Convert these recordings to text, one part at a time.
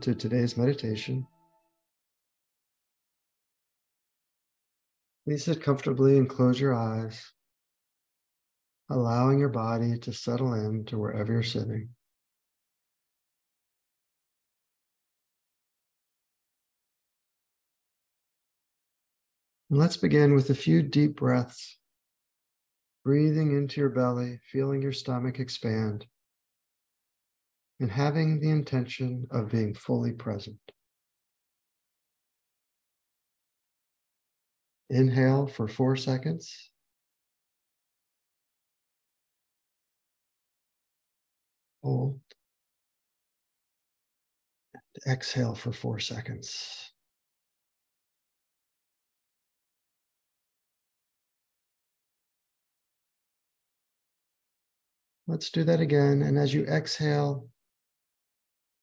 to today's meditation. Please sit comfortably and close your eyes, allowing your body to settle in to wherever you're sitting. And let's begin with a few deep breaths, breathing into your belly, feeling your stomach expand and having the intention of being fully present. Inhale for four seconds. Hold. And exhale for four seconds. Let's do that again. And as you exhale,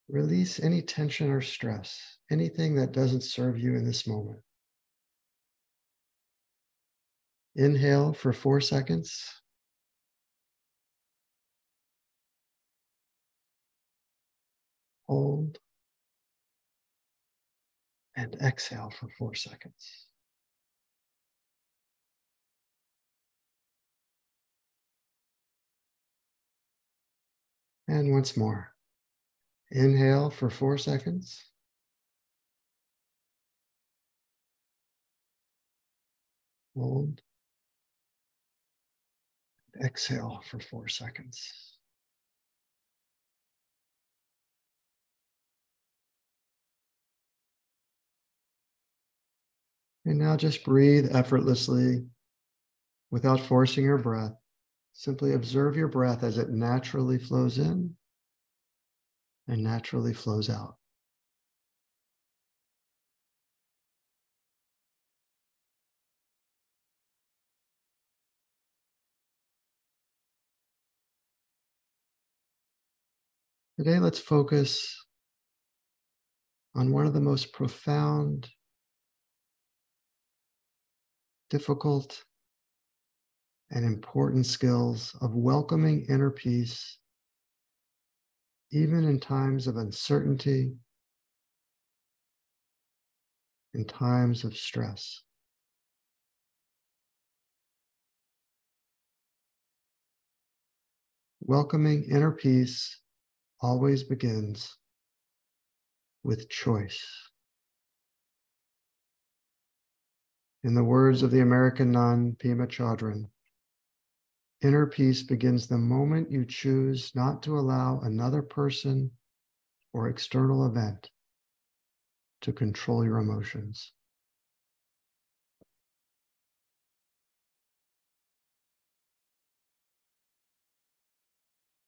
Release any tension or stress, anything that doesn't serve you in this moment. Inhale for four seconds. Hold. And exhale for four seconds. And once more. Inhale for four seconds. Hold. Exhale for four seconds. And now just breathe effortlessly without forcing your breath. Simply observe your breath as it naturally flows in and naturally flows out. Today, let's focus on one of the most profound, difficult, and important skills of welcoming inner peace even in times of uncertainty, in times of stress. Welcoming inner peace always begins with choice. In the words of the American nun Pema Chödrön, Inner peace begins the moment you choose not to allow another person or external event to control your emotions.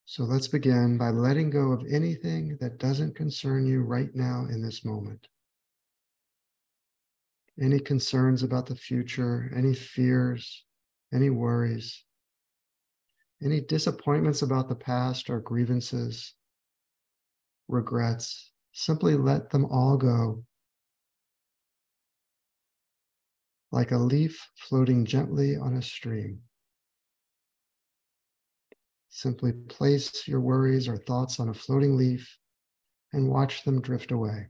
So let's begin by letting go of anything that doesn't concern you right now in this moment. Any concerns about the future, any fears, any worries any disappointments about the past or grievances, regrets, simply let them all go. Like a leaf floating gently on a stream. Simply place your worries or thoughts on a floating leaf and watch them drift away.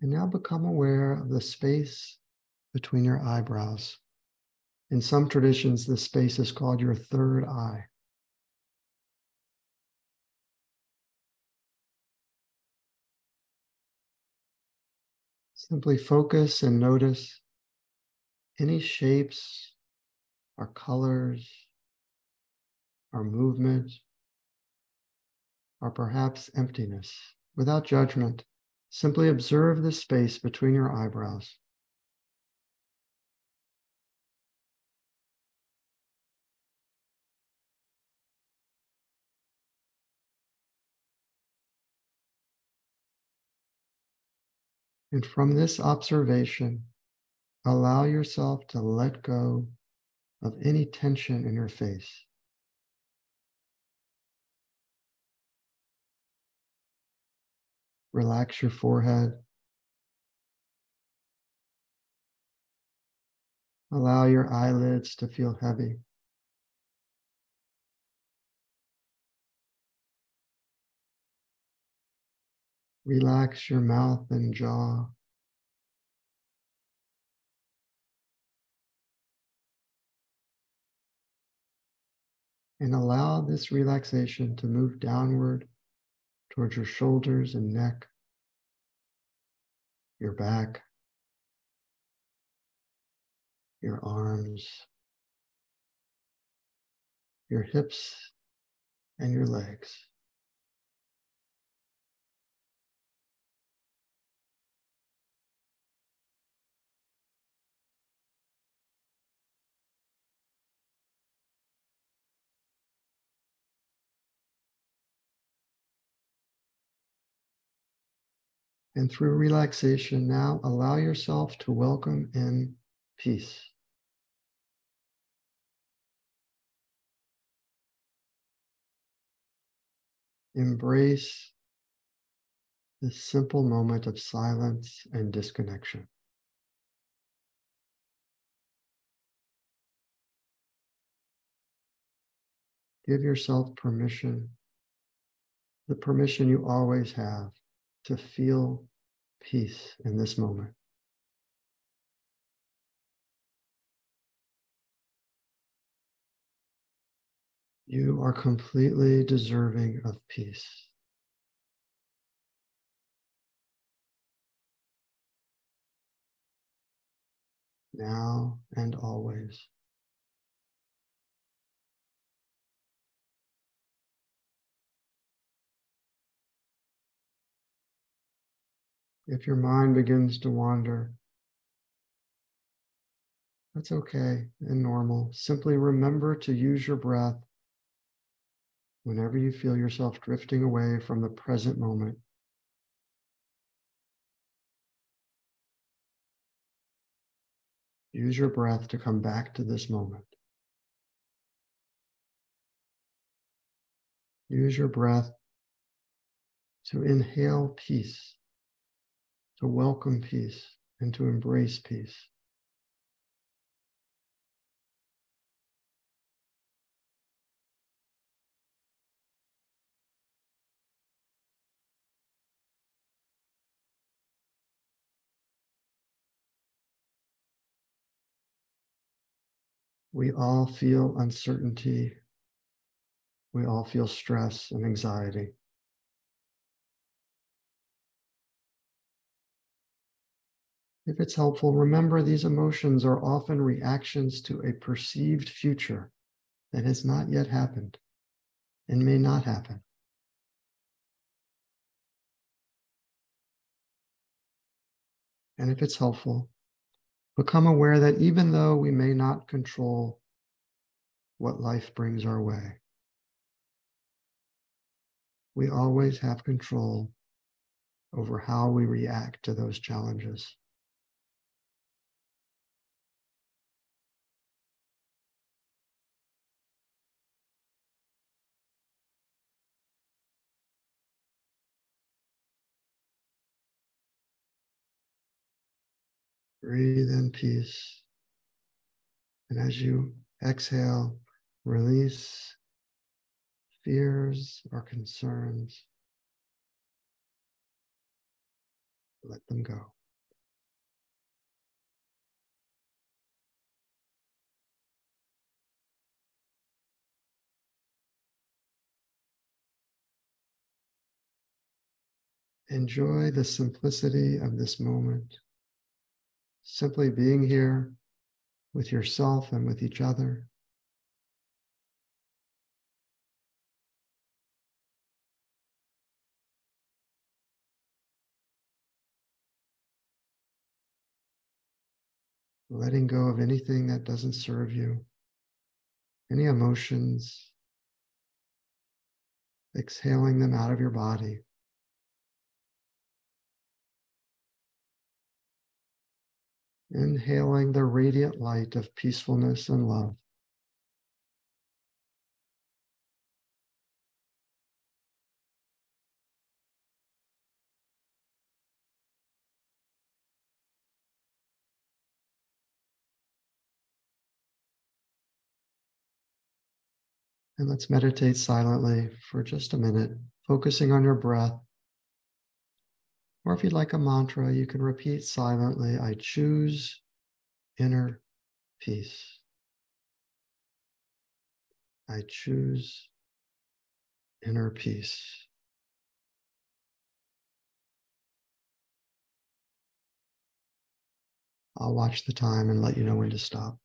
And now become aware of the space between your eyebrows. In some traditions, this space is called your third eye. Simply focus and notice any shapes or colors or movement or perhaps emptiness without judgment. Simply observe the space between your eyebrows. And from this observation, allow yourself to let go of any tension in your face. Relax your forehead. Allow your eyelids to feel heavy. Relax your mouth and jaw. And allow this relaxation to move downward towards your shoulders and neck, your back, your arms, your hips, and your legs. And through relaxation, now allow yourself to welcome in peace. Embrace this simple moment of silence and disconnection. Give yourself permission, the permission you always have to feel peace in this moment. You are completely deserving of peace. Now and always. If your mind begins to wander, that's okay and normal. Simply remember to use your breath whenever you feel yourself drifting away from the present moment. Use your breath to come back to this moment. Use your breath to inhale peace to welcome peace and to embrace peace. We all feel uncertainty. We all feel stress and anxiety. If it's helpful, remember these emotions are often reactions to a perceived future that has not yet happened and may not happen. And if it's helpful, become aware that even though we may not control what life brings our way, we always have control over how we react to those challenges. Breathe in peace. And as you exhale, release fears or concerns. Let them go. Enjoy the simplicity of this moment simply being here with yourself and with each other. Letting go of anything that doesn't serve you, any emotions, exhaling them out of your body. inhaling the radiant light of peacefulness and love. And let's meditate silently for just a minute, focusing on your breath or if you'd like a mantra, you can repeat silently I choose inner peace. I choose inner peace. I'll watch the time and let you know when to stop.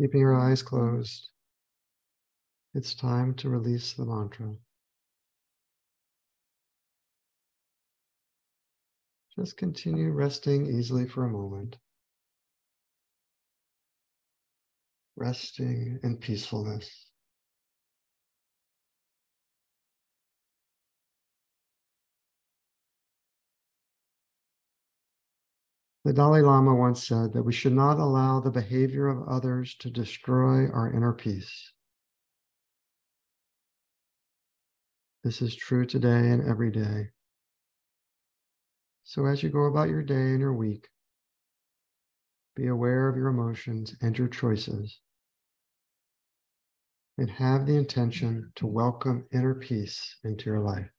Keeping your eyes closed, it's time to release the mantra. Just continue resting easily for a moment. Resting in peacefulness. The Dalai Lama once said that we should not allow the behavior of others to destroy our inner peace. This is true today and every day. So, as you go about your day and your week, be aware of your emotions and your choices, and have the intention to welcome inner peace into your life.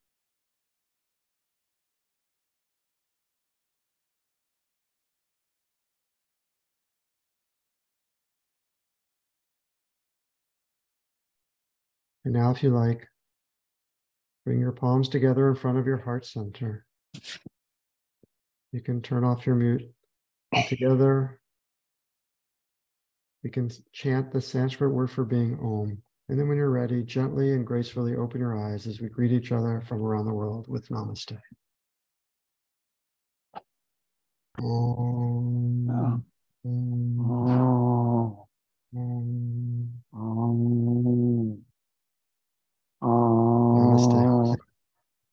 And now, if you like, bring your palms together in front of your heart center. You can turn off your mute. together, we can chant the Sanskrit word for being Om. And then, when you're ready, gently and gracefully open your eyes as we greet each other from around the world with Namaste. Om. Oh. Om. Oh. Om. Oh. Namaste.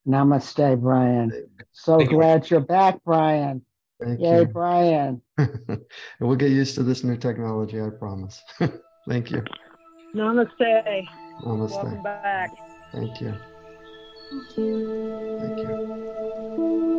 Namaste, Brian. So Thank glad you're back, Brian. Thank Yay, you. Brian. and we'll get used to this new technology, I promise. Thank you. Namaste. Namaste. Welcome back. Thank you. Thank you.